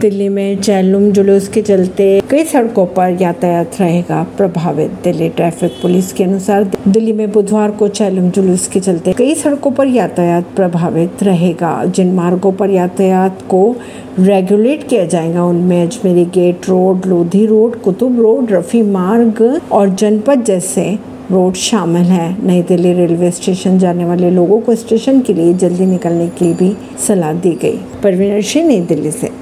दिल्ली में चैलुम जुलूस के चलते कई सड़कों पर यातायात रहेगा प्रभावित। दिल्ली ट्रैफ़िक पुलिस के अनुसार दिल्ली में बुधवार को चैलुम जुलूस के चलते कई सड़कों पर यातायात प्रभावित रहेगा। जिन मार्गों पर यातायात को रेगुलेट किया जाएगा, उनमें Ajmeri gate road, Lodhi road, Qutub road, Rafi Marg और जनपद जैसे रोड शामिल है। नई दिल्ली रेलवे स्टेशन जाने वाले लोगों को स्टेशन के लिए जल्दी निकलने की भी सलाह दी गई। परवीन सिंह, नई दिल्ली से।